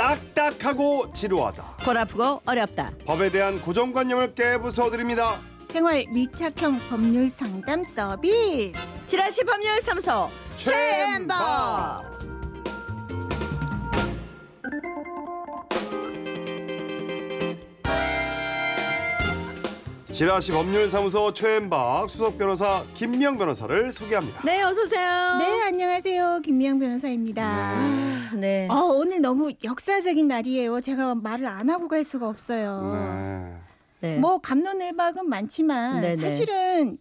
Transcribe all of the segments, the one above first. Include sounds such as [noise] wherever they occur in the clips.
딱딱하고 지루하다. 골 아프고 어렵다. 법에 대한 고정관념을 깨부숴 드립니다. 생활 밀착형 법률 상담 서비스. 지라시 법률 사무소 최엠버. 지라시 법률사무소 최엠박 수석 변호사 김명 변호사를 소개합니다. 네, 어서 오세요. 네, 안녕하세요. 김미영 변호사입니다. 아, 네. 어, 오늘 너무 역사적인 날이에요. 제가 말을 안 하고 갈 수가 없어요. 네. 네. 뭐 감론을박은 많지만 네네. 사실은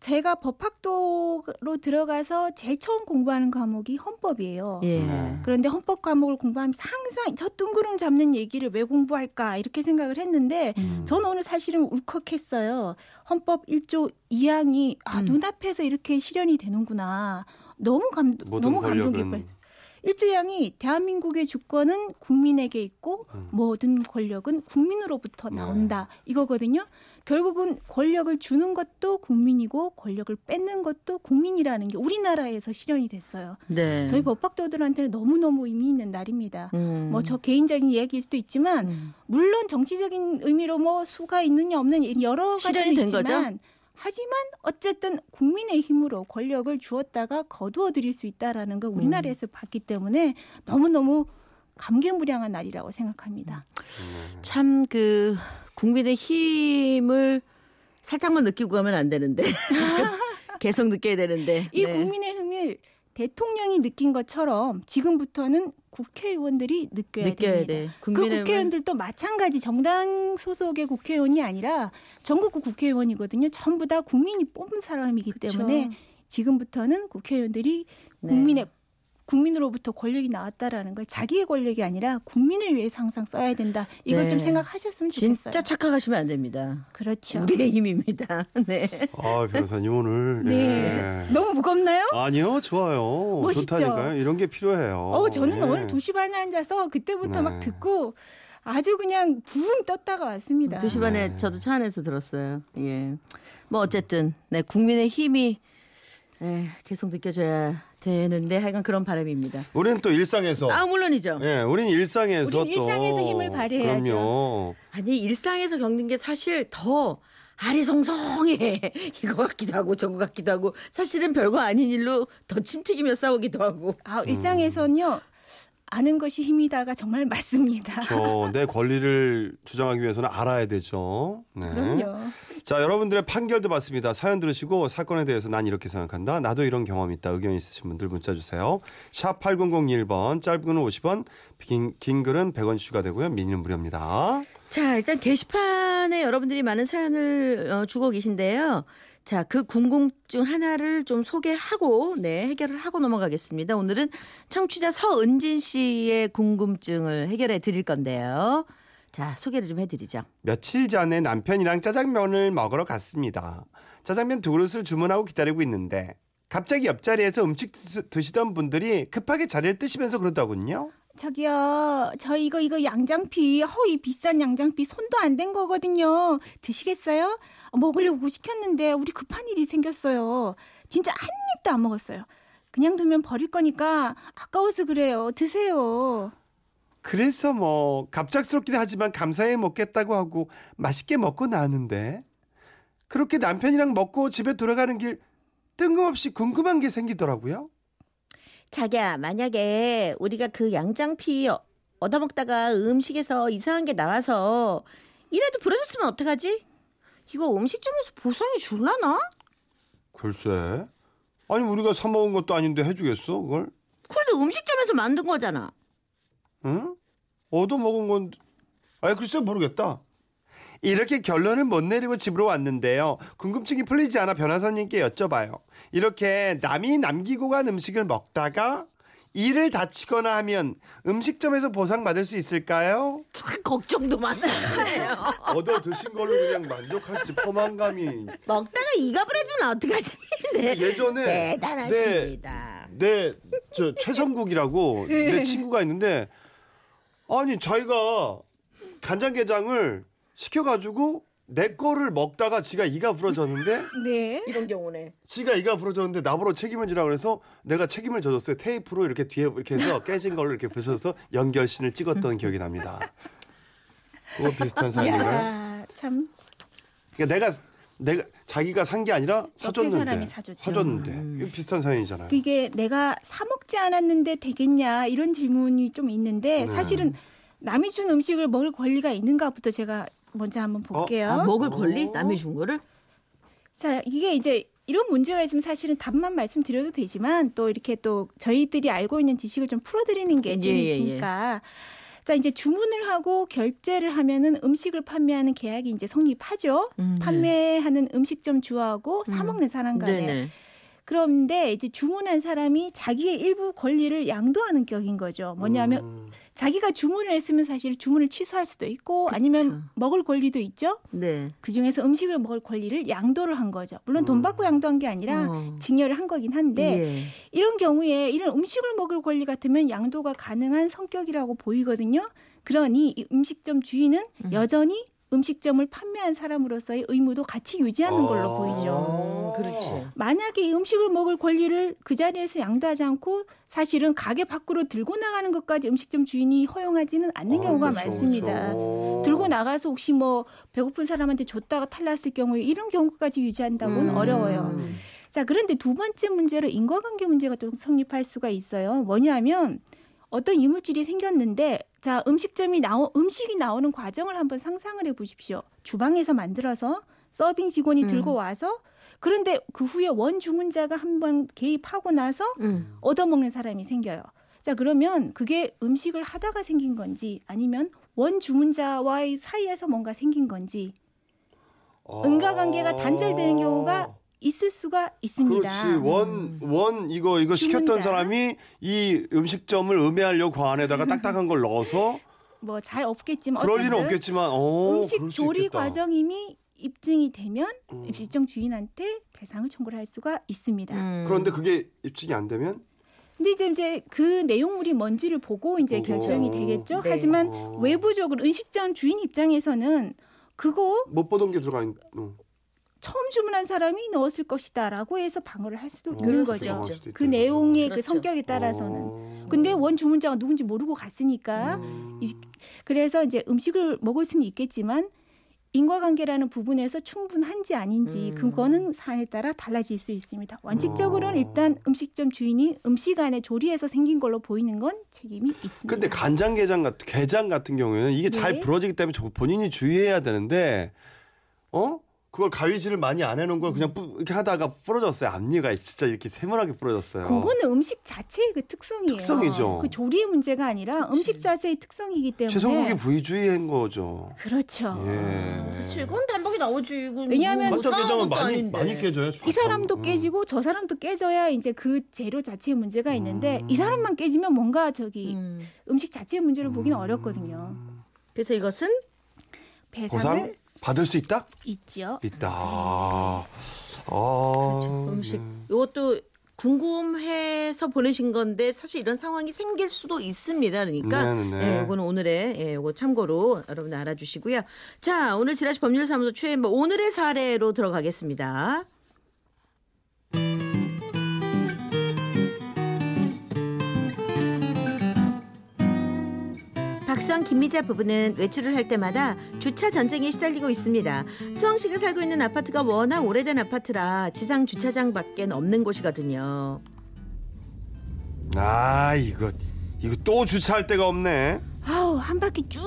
제가 법학도로 들어가서 제일 처음 공부하는 과목이 헌법이에요. 예. 네. 그런데 헌법 과목을 공부하면서 항상 저 둥그름 잡는 얘기를 왜 공부할까 이렇게 생각을 했는데 음. 저는 오늘 사실은 울컥했어요. 헌법 1조 2항이 아, 음. 눈앞에서 이렇게 실현이 되는구나. 너무 감 너무 감동 권력은 깊어요. 1조 2항이 대한민국의 주권은 국민에게 있고 음. 모든 권력은 국민으로부터 네. 나온다. 이거거든요. 결국은 권력을 주는 것도 국민이고 권력을 뺏는 것도 국민이라는 게 우리나라에서 실현이 됐어요. 네. 저희 법학도들한테는 너무너무 의미 있는 날입니다. 음. 뭐저 개인적인 이야기일 수도 있지만 음. 물론 정치적인 의미로 뭐 수가 있느냐 없느냐 여러 가지 실현이 된 있지만 하지만 어쨌든 국민의 힘으로 권력을 주었다가 거두어 드릴 수 있다라는 걸 우리나라에서 음. 봤기 때문에 너무너무 감개무량한 날이라고 생각합니다. 참그 국민의 힘을 살짝만 느끼고 가면 안 되는데 [laughs] 계속 느껴야 되는데 이 네. 국민의 힘을 대통령이 느낀 것처럼 지금부터는 국회의원들이 느껴야, 느껴야 됩니다. 돼. 그 국회의원들도 마찬가지 정당 소속의 국회의원이 아니라 전국구 국회의원이거든요. 전부 다 국민이 뽑은 사람이기 그쵸. 때문에 지금부터는 국회의원들이 네. 국민의 국민으로부터 권력이 나왔다라는 걸 자기의 권력이 아니라 국민을 위해서 항상 써야 된다. 이걸 네. 좀 생각하셨으면 좋겠어요. 진짜 착각하시면 안 됩니다. 그렇죠. 우리의 힘입니다. [laughs] 네. 아 변호사님 오늘 네. 네. 너무 무겁나요? 아니요 좋아요 멋있죠? 좋다니까요 이런 게 필요해요. 어, 저는 네. 오늘 2시 반에 앉아서 그때부터 네. 막 듣고 아주 그냥 붕 떴다가 왔습니다. 2시 반에 네. 저도 차 안에서 들었어요. 예. 뭐 어쨌든 네, 국민의 힘이 예, 계속 느껴져야 되는데 하여간 그런 바람입니다. 우리는 또 일상에서 아, 물론이죠. 예, 우리는 일상에서 우린 또 일상에서 힘을 발휘해야죠. 그럼요. 아니, 일상에서 겪는 게 사실 더 아리송송해. [laughs] 이거 같기도 하고 저거 같기도 하고 사실은 별거 아닌 일로 더 침튀기며 싸우기도 하고. 아, 일상에서는요. 아는 것이 힘이다가 정말 맞습니다. 저내 권리를 주장하기 위해서는 알아야 되죠. 네. 그럼요. 자, 여러분들의 판결도 받습니다. 사연 들으시고 사건에 대해서 난 이렇게 생각한다. 나도 이런 경험 있다. 의견 있으신 분들 문자 주세요. 샵 8001번, 짧은 건 50원, 긴, 긴 글은 100원 추가되고요. 미니는 무료입니다. 자, 일단 게시판에 여러분들이 많은 사연을 어, 주고 계신데요. 자, 그 궁금증 하나를 좀 소개하고, 네, 해결을 하고 넘어가겠습니다. 오늘은 청취자 서은진 씨의 궁금증을 해결해 드릴 건데요. 자, 소개를 좀 해드리죠. 며칠 전에 남편이랑 짜장면을 먹으러 갔습니다. 짜장면 두 그릇을 주문하고 기다리고 있는데 갑자기 옆자리에서 음식 드- 드시던 분들이 급하게 자리를 뜨시면서 그러더군요. 저기요, 저 이거 이거 양장피, 허이 비싼 양장피 손도 안 댄 거거든요. 드시겠어요? 먹으려고 시켰는데 우리 급한 일이 생겼어요. 진짜 한 입도 안 먹었어요. 그냥 두면 버릴 거니까 아까워서 그래요. 드세요. 그래서 뭐 갑작스럽긴 하지만 감사해 먹겠다고 하고 맛있게 먹고 나왔는데 그렇게 남편이랑 먹고 집에 돌아가는 길 뜬금없이 궁금한 게 생기더라고요. 자기야, 만약에 우리가 그 양장피 어- 얻어먹다가 음식에서 이상한 게 나와서 이라도 부러졌으면 어떡하지? 이거 음식점에서 보상해 줄라나? 글쎄. 아니 우리가 사 먹은 것도 아닌데 해주겠어 그걸? 그래도 음식점에서 만든 거잖아. 응? 얻어 먹은 건 아니 글쎄 모르겠다. 이렇게 결론을 못 내리고 집으로 왔는데요. 궁금증이 풀리지 않아 변호사님께 여쭤봐요. 이렇게 남이 남기고 간 음식을 먹다가 이를 다치거나 하면 음식점에서 보상받을 수 있을까요? 참 걱정도 많으시네요. [laughs] 얻어 드신 걸로 그냥 만족하시지 포만감이 먹다가 이가 부러지면 어떡하지? [laughs] 네. 예전에 대단하십니다. 내저 최성국이라고 내 친구가 있는데 아니 자기가 간장게장을 시켜가지고 내 거를 먹다가 지가 이가 부러졌는데 [laughs] 네. 이런 경우네. 지가 이가 부러졌는데 나보러 책임을 지라 그래서 내가 책임을 져줬어요. 테이프로 이렇게 뒤에 이렇게 해서 [laughs] 깨진 걸로 이렇게 붙여서 연결신을 찍었던 [laughs] 기억이 납니다. 그거 비슷한 사연인가요? 야, 참. 그러니까 내가 내가 자기가 산 게 아니라 사줬는데 사람이 사줬죠. 사줬는데 이거 비슷한 사연이잖아요. 이게 내가 사 먹지 않았는데 되겠냐 이런 질문이 좀 있는데 네. 사실은 남이 준 음식을 먹을 권리가 있는가부터 제가 먼저 한번 볼게요. 아, 먹을 권리 어. 남이 준 거를? 자, 이게 이제 이런 문제가 있으면 사실은 답만 말씀드려도 되지만 또 이렇게 또 저희들이 알고 있는 지식을 좀 풀어드리는 게 예, 예, 재미있으니까. 자, 이제 주문을 하고 결제를 하면은 음식을 판매하는 계약이 이제 성립하죠. 음, 네. 판매하는 음식점 주하고 사 먹는 사람 간에. 네네. 그런데 이제 주문한 사람이 자기의 일부 권리를 양도하는 격인 거죠. 뭐냐면 음. 자기가 주문을 했으면 사실 주문을 취소할 수도 있고 아니면 먹을 권리도 있죠. 네. 그 중에서 음식을 먹을 권리를 양도를 한 거죠. 물론 돈 받고 양도한 게 아니라 어. 증여를 한 거긴 한데 예. 이런 경우에 이런 음식을 먹을 권리 같으면 양도가 가능한 성격이라고 보이거든요. 그러니 이 음식점 주인은 음. 여전히 음식점을 판매한 사람으로서의 의무도 같이 유지하는 걸로 아. 보이죠. 음, 그렇지. 만약에 이 음식을 먹을 권리를 그 자리에서 양도하지 않고 사실은 가게 밖으로 들고 나가는 것까지 음식점 주인이 허용하지는 않는 아, 경우가 그렇죠, 많습니다. 그렇죠. 들고 나가서 혹시 뭐 배고픈 사람한테 줬다가 탈났을 경우에 이런 경우까지 유지한다고는 음. 어려워요. 자, 그런데 두 번째 문제로 인과관계 문제가 또 성립할 수가 있어요. 뭐냐면 어떤 이물질이 생겼는데 자, 음식점이 나오 음식이 나오는 과정을 한번 상상을 해 보십시오. 주방에서 만들어서 서빙 직원이 음. 들고 와서 그런데 그 후에 원 주문자가 한번 개입하고 나서 음. 얻어먹는 사람이 생겨요. 자, 그러면 그게 음식을 하다가 생긴 건지 아니면 원 주문자와의 사이에서 뭔가 생긴 건지 아. 인과관계가 단절되는 경우가 있을 수가 있습니다. 그렇지 원원 이거 이거 시켰던. 사람이 이 음식점을 음해하려고 그 안에다가 딱딱한 걸 넣어서 뭐 잘 없겠지만 그럴 리는 어쨌든 없겠지만 어, 음식 조리. 과정 이미 입증이 되면 음. 음식점 주인한테 배상을 청구를 할 수가 있습니다. 음. 그런데 그게 입증이 안 되면 근데 이제 이제 그 내용물이 뭔지를 보고 이제 보고. 결정이 되겠죠. 네. 하지만 어. 외부적으로 음식점 주인 입장에서는 그거 못 보던 게 들어가 있는 어. 처음 주문한 사람이 넣었을 것이다라고 해서 방어를 할 수도 어, 있는 거죠. 수도. 그 내용의 그 그렇죠. 성격에 따라서는. 어. 근데 원 주문자가 누군지 모르고 갔으니까 음. 이- 그래서 이제 음식을 먹을 수는 있겠지만 인과관계라는 부분에서 충분한지 아닌지 음. 그거는 사안에 따라 달라질 수 있습니다. 원칙적으로는 어. 일단 음식점 주인이 음식 안에 조리해서 생긴 걸로 보이는 건 책임이 있습니다. 근데 간장 게장 같은 게장 같은 경우에는 이게 잘 네. 부러지기 때문에 저- 본인이 주의해야 되는데 어 그걸 가위질을 많이 안 해놓은 걸 그냥 뿌, 이렇게 하다가 부러졌어요 앞니가 진짜 이렇게 세모나게 부러졌어요. 그거는 음식 자체의 그 특성이에요. 특성이죠. 그 조리의 문제가 아니라 음식 자체의 특성이기 때문에 최성국이 부위주의한 거죠. 그렇죠. 예. 그렇지. 그건 단박에 나오지. 이건 왜냐하면 뭐 간장게장은 상한 것도 많이 아닌데. 많이 깨져요. 이 사람도 음. 깨지고 저 사람도 깨져야 이제 그 재료 자체의 문제가 있는데 음. 이 사람만 깨지면 뭔가 저기 음. 음식 자체의 문제를 보기는 어렵거든요. 그래서 이것은 배상을 보상 받을 수 있다? 있죠. 있다. 아, 아, 그렇죠. 음식. 네. 이것도 궁금해서 보내신 건데 사실 이런 상황이 생길 수도 있습니다. 그러니까 네, 네. 예, 이거는 오늘의 예, 이거 참고로 여러분 알아주시고요. 자, 오늘 지라시 법률사무소 최엠버 오늘의 사례로 들어가겠습니다. 수환 김미자 부부는 외출을 할 때마다 주차 전쟁에 시달리고 있습니다. 수왕 씨가 살고 있는 아파트가 워낙 오래된 아파트라 지상 주차장밖에 없는 곳이거든요. 아 이거 이거 또 주차할 데가 없네. 아우 한 바퀴 쭉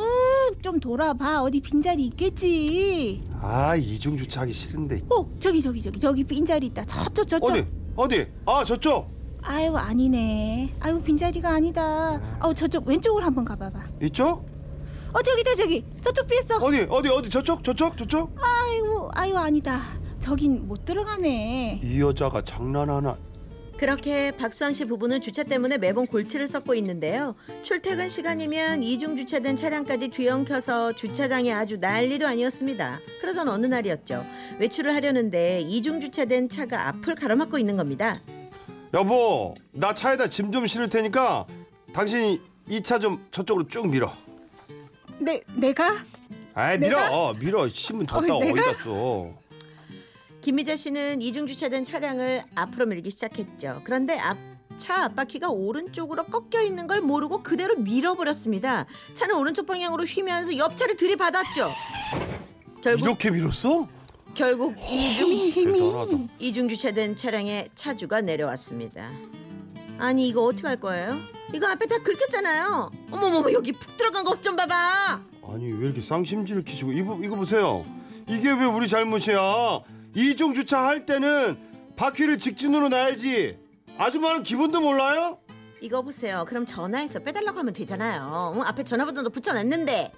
좀 돌아봐 어디 빈자리 있겠지. 아 이중 주차하기 싫은데. 어 저기 저기 저기 저기 빈자리 있다. 저쪽 저쪽. 어디 어디? 아 저쪽 아유 아니네. 아유 빈자리가 아니다. 아우 저쪽 왼쪽으로 한번 가봐봐. 이쪽? 어 저기다 저기 저쪽 비었어. 어디 어디 어디 저쪽 저쪽 저쪽? 아이고 아유 아니다. 저긴 못 들어가네. 이 여자가 장난하나? 그렇게 박수왕 씨 부부는 주차 때문에 매번 골치를 썩고 있는데요. 출퇴근 시간이면 이중 주차된 차량까지 뒤엉켜서 주차장이 아주 난리도 아니었습니다. 그러던 어느 날이었죠. 외출을 하려는데 이중 주차된 차가 앞을 가로막고 있는 겁니다. 여보 나 차에다 짐 좀 실을 테니까 당신이 이 차 좀 저쪽으로 쭉 밀어. 내 내가 아이 밀어 밀어 신문 뒀다 어, 어디 내가? 갔어? 김미자 씨는 이중 주차된 차량을 앞으로 밀기 시작했죠. 그런데 앞 차 앞바퀴가 오른쪽으로 꺾여 있는 걸 모르고 그대로 밀어버렸습니다. 차는 오른쪽 방향으로 휘면서 옆 차를 들이받았죠. 결국 이렇게 밀었어? 결국 이중. 이중 주차된 차량에 차주가 내려왔습니다. 아니 이거 어떻게 할 거예요? 이거 앞에 다 긁혔잖아요. 어머머머 여기 푹 들어간 거 좀 봐봐. 아니 왜 이렇게 쌍심지를 키시고 이거 이거 보세요. 이게 왜 우리 잘못이야? 이중 주차할 때는 바퀴를 직진으로 놔야지. 아줌마는 기분도 몰라요? 이거 보세요. 그럼 전화해서 빼달라고 하면 되잖아요. 응? 앞에 전화번호도 붙여놨는데.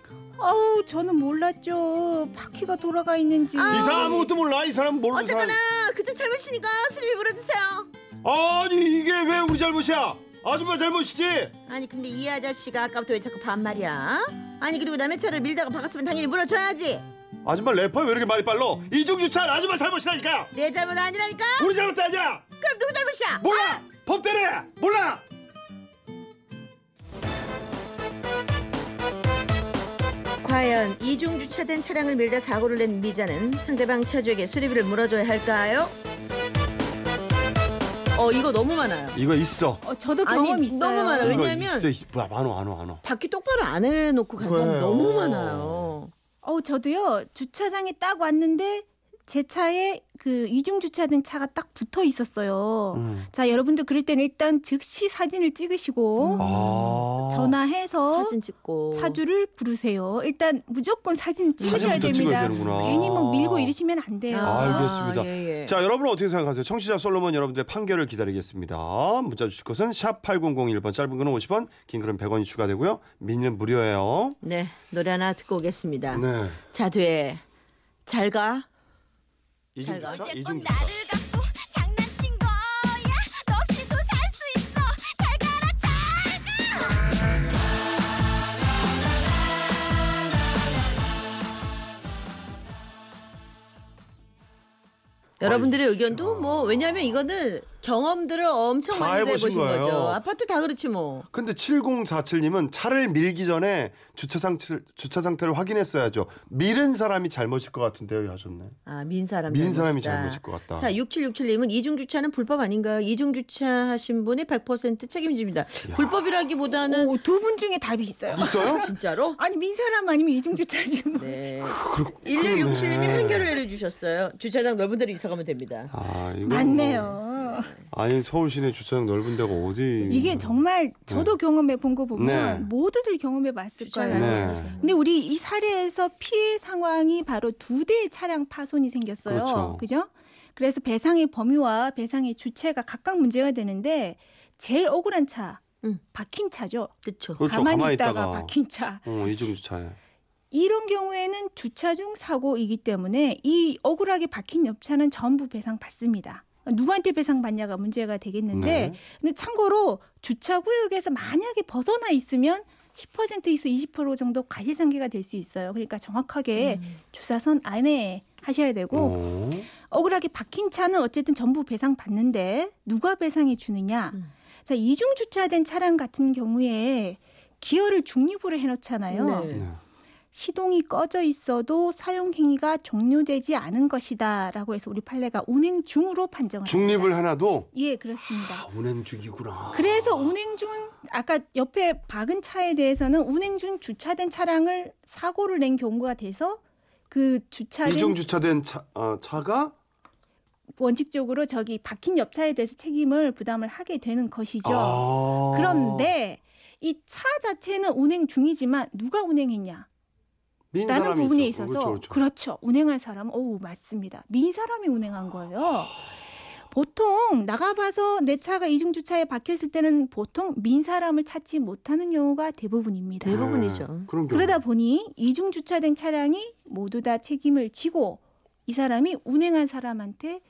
아우 저는 몰랐죠. 바퀴가 돌아가 있는지. 아, 이 사람 아무것도 몰라. 이 사람 모르는 사람. 어쨌거나 그쪽 잘못이니까 수리비 물어주세요. 아니 이게 왜 우리 잘못이야? 아줌마 잘못이지. 아니 근데 이 아저씨가 아까부터 왜 자꾸 반말이야? 아니 그리고 남의 차를 밀다가 박았으면 당연히 물어줘야지. 아줌마 래퍼 왜 이렇게 말이 빨라? 이중 주차는 아줌마 잘못이라니까. 내 잘못 아니라니까? 우리 잘못도 아니야. 그럼 누구 잘못이야? 몰라. 법대로 몰라. 과연 이중 주차된 차량을 밀다 사고를 낸 미자는 상대방 차주에게 수리비를 물어줘야 할까요? 어 이거 너무 많아요. 이거 있어. 어, 저도 아니, 경험 있어요. 너무. 이거 왜냐면- 있어 있어. 뭐야 많어 많어 많어. 바퀴 똑바로 안 해놓고 간 사람 그래요. 너무 많아요. 어 저도요 주차장에 딱 왔는데 제 차에 그 이중 주차된 차가 딱 붙어 있었어요. 음. 자 여러분들 그럴 때는 일단 즉시 사진을 찍으시고 아. 전화해서 사진 찍고 차주를 부르세요. 일단 무조건 사진 찍으셔야 됩니다. 괜히 뭐 밀고 이러시면 안 돼요. 아, 알겠습니다. 예, 예. 자, 여러분은 어떻게 생각하세요? 청취자 솔로몬 여러분들의 판결을 기다리겠습니다. 문자 주실 것은 샵 8001번 짧은 건 50원, 긴 글은 100원이 추가되고요. 미니는 무료예요. 네 노래 하나 듣고 오겠습니다. 네. 자두의 잘 가. 이중 잘 주차? 이중 꼭 주차. 나를 갖고 장난친 거야 너 없이도 살수 있어 잘 가라 잘 여러분들의 의견도 뭐 왜냐하면 이거는 경험들을 엄청 다 많이 해보신 거예요. 거죠. 아파트 다 그렇지 뭐. 근데 7047님은 차를 밀기 전에 주차 상태, 주차 상태를 확인했어야죠. 밀은 사람이 잘못일 것 같은데요, 하셨네. 아, 민 사람 민 사람이. 잘못일 것 같다. 자, 6767님은 이중 주차는 불법 아닌가요? 이중 주차하신 분이 100% 책임집니다. 불법이라기보다는 두분 중에 답이 있어요. 있어요? [laughs] 진짜로? 아니 민 사람 아니면 이중 주차지 뭐. 네. 그렇, 1167님이 그러네. 판결을 내려 주셨어요. 주차장 넓은 데로 이사 가면 됩니다. 아, 이거 맞네요. 아니, 서울 시내 주차장 넓은 데가 어디. 이게 정말 저도 경험해 본 거 보면 네. 모두들 경험해 봤을 거예요. 네. 근데 우리 이 사례에서 피해 상황이 바로 두 대의 차량 파손이 생겼어요. 그렇죠. 그죠? 그래서 배상의 범위와 배상의 주체가 각각 문제가 되는데 제일 억울한 차, 음. 박힌 차죠. 그렇죠. 그렇죠. 가만히, 가만히 있다가, 있다가. 박힌 차. 어, 이중 주차에. 이런 경우에는 주차 중 사고이기 때문에 이 억울하게 박힌 옆차는 전부 배상 받습니다. 누구한테 배상 받냐가 문제가 되겠는데, 네. 근데 참고로 주차 구역에서 만약에 벗어나 있으면 10%에서 20% 정도 과실상계가 될 수 있어요. 그러니까 정확하게 주차선 안에 하셔야 되고 어. 억울하게 박힌 차는 어쨌든 전부 배상 받는데 누가 배상해 주느냐? 음. 자 이중 주차된 차량 같은 경우에 기어를 중립으로 해놓잖아요. 네. 네. 시동이 꺼져 있어도 사용 행위가 종료되지 않은 것이다라고 해서 우리 판례가 운행 중으로 판정을 중립을 합니다. 하나도 예 그렇습니다. 아, 운행 중이구나. 그래서 운행 중 아까 옆에 박은 차에 대해서는 운행 중 주차된 차량을 사고를 낸 경우가 돼서 그 주차된 이중 주차된 차, 어, 차가 원칙적으로 저기 박힌 옆차에 대해서 책임을 부담을 하게 되는 것이죠. 아. 그런데 이 차 자체는 운행 중이지만 누가 운행했냐? 민 라는 사람이 부분에 있죠. 있어서 그렇죠, 그렇죠. 그렇죠. 운행한 사람은 오 맞습니다. 민 사람이 운행한 거예요. 보통 나가봐서 내 차가 이중 주차에 박혔을 때는 보통 민 사람을 찾지 못하는 경우가 대부분입니다. 대부분이죠. 네. 그러다 보니 이중 주차된 차량이 모두 다 책임을 지고 이 사람이 운행한 사람한테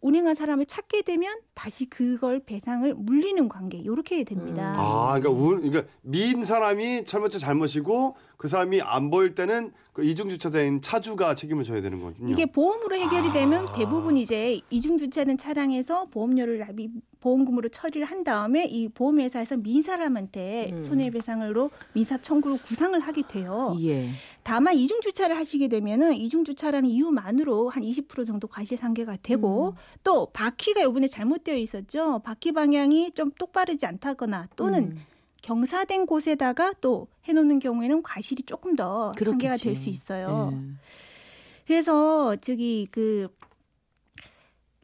운행한 사람을 찾게 되면 다시 그걸 배상을 물리는 관계 이렇게 됩니다. 아, 그러니까 운, 그러니까 민 사람이 잘못자 잘못이고 그 사람이 안 보일 때는 그 이중 주차된 차주가 책임을 져야 되는 거군요. 이게 보험으로 해결이 되면 아. 대부분 이제 이중 주차된 차량에서 보험료를 납입 보험금으로 처리를 한 다음에 이 보험회사에서 민 사람한테 음. 손해배상으로 민사 청구로 구상을 하게 돼요. 예. 다만 이중 주차를 하시게 되면은 이중 주차라는 이유만으로 한 20% 정도 과실상계가 되고 또 바퀴가 이번에 잘못되어 있었죠. 바퀴 방향이 좀 똑바르지 않다거나 또는 음. 경사된 곳에다가 또 해놓는 경우에는 과실이 조금 더 상계가 그렇겠지. 될수 있어요. 예. 그래서 저기 그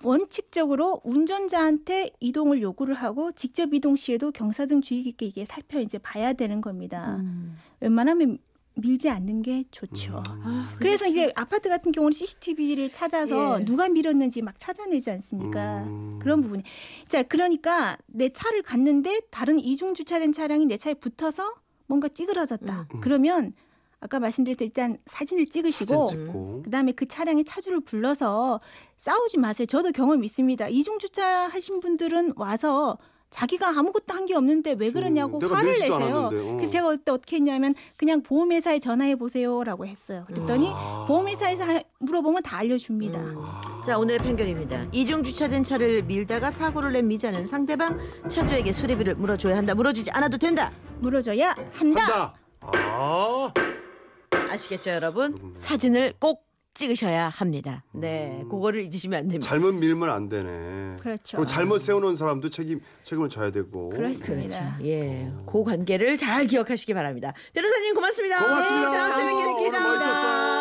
원칙적으로 운전자한테 이동을 요구를 하고 직접 이동 시에도 경사등 주의 깊게 이게 살펴 이제 봐야 되는 겁니다. 음. 웬만하면 밀지 않는 게 좋죠. 아, 그래서 이제 아파트 같은 경우는 CCTV를 찾아서 예. 누가 밀었는지 막 찾아내지 않습니까? 음. 그런 부분이. 자, 그러니까 내 차를 갔는데 다른 이중 주차된 차량이 내 차에 붙어서 뭔가 찌그러졌다. 음. 그러면 아까 말씀드렸듯이 일단 사진을 찍으시고 사진. 그다음에 그 차량의 차주를 불러서 싸우지 마세요. 저도 경험 있습니다. 이중 주차하신 분들은 와서 자기가 아무것도 한 게 없는데 왜 그러냐고 음, 화를 내세요. 어. 그래서 제가 그때 어떻게 했냐면 그냥 보험회사에 전화해 보세요라고 했어요. 그랬더니 아. 보험회사에서 하- 물어보면 다 알려줍니다. 음. 자 오늘의 판결입니다. 이중 주차된 차를 밀다가 사고를 낸 미자는 상대방 차주에게 수리비를 물어줘야 한다. 물어주지 않아도 된다. 물어줘야 한다. 한다. 아. 아시겠죠 여러분? 사진을 꼭 찍으셔야 합니다. 네, 그거를 잊으시면 안 됩니다. 잘못 밀면 안 되네. 그렇죠. 그리고 잘못 세워놓은 사람도 책임 책임을 져야 되고. 그렇습니다. 예, 그 관계를 잘 기억하시기 바랍니다. 변호사님 고맙습니다. 고맙습니다. 네, 다음 주에 뵙겠습니다. 오늘 멋있었어요.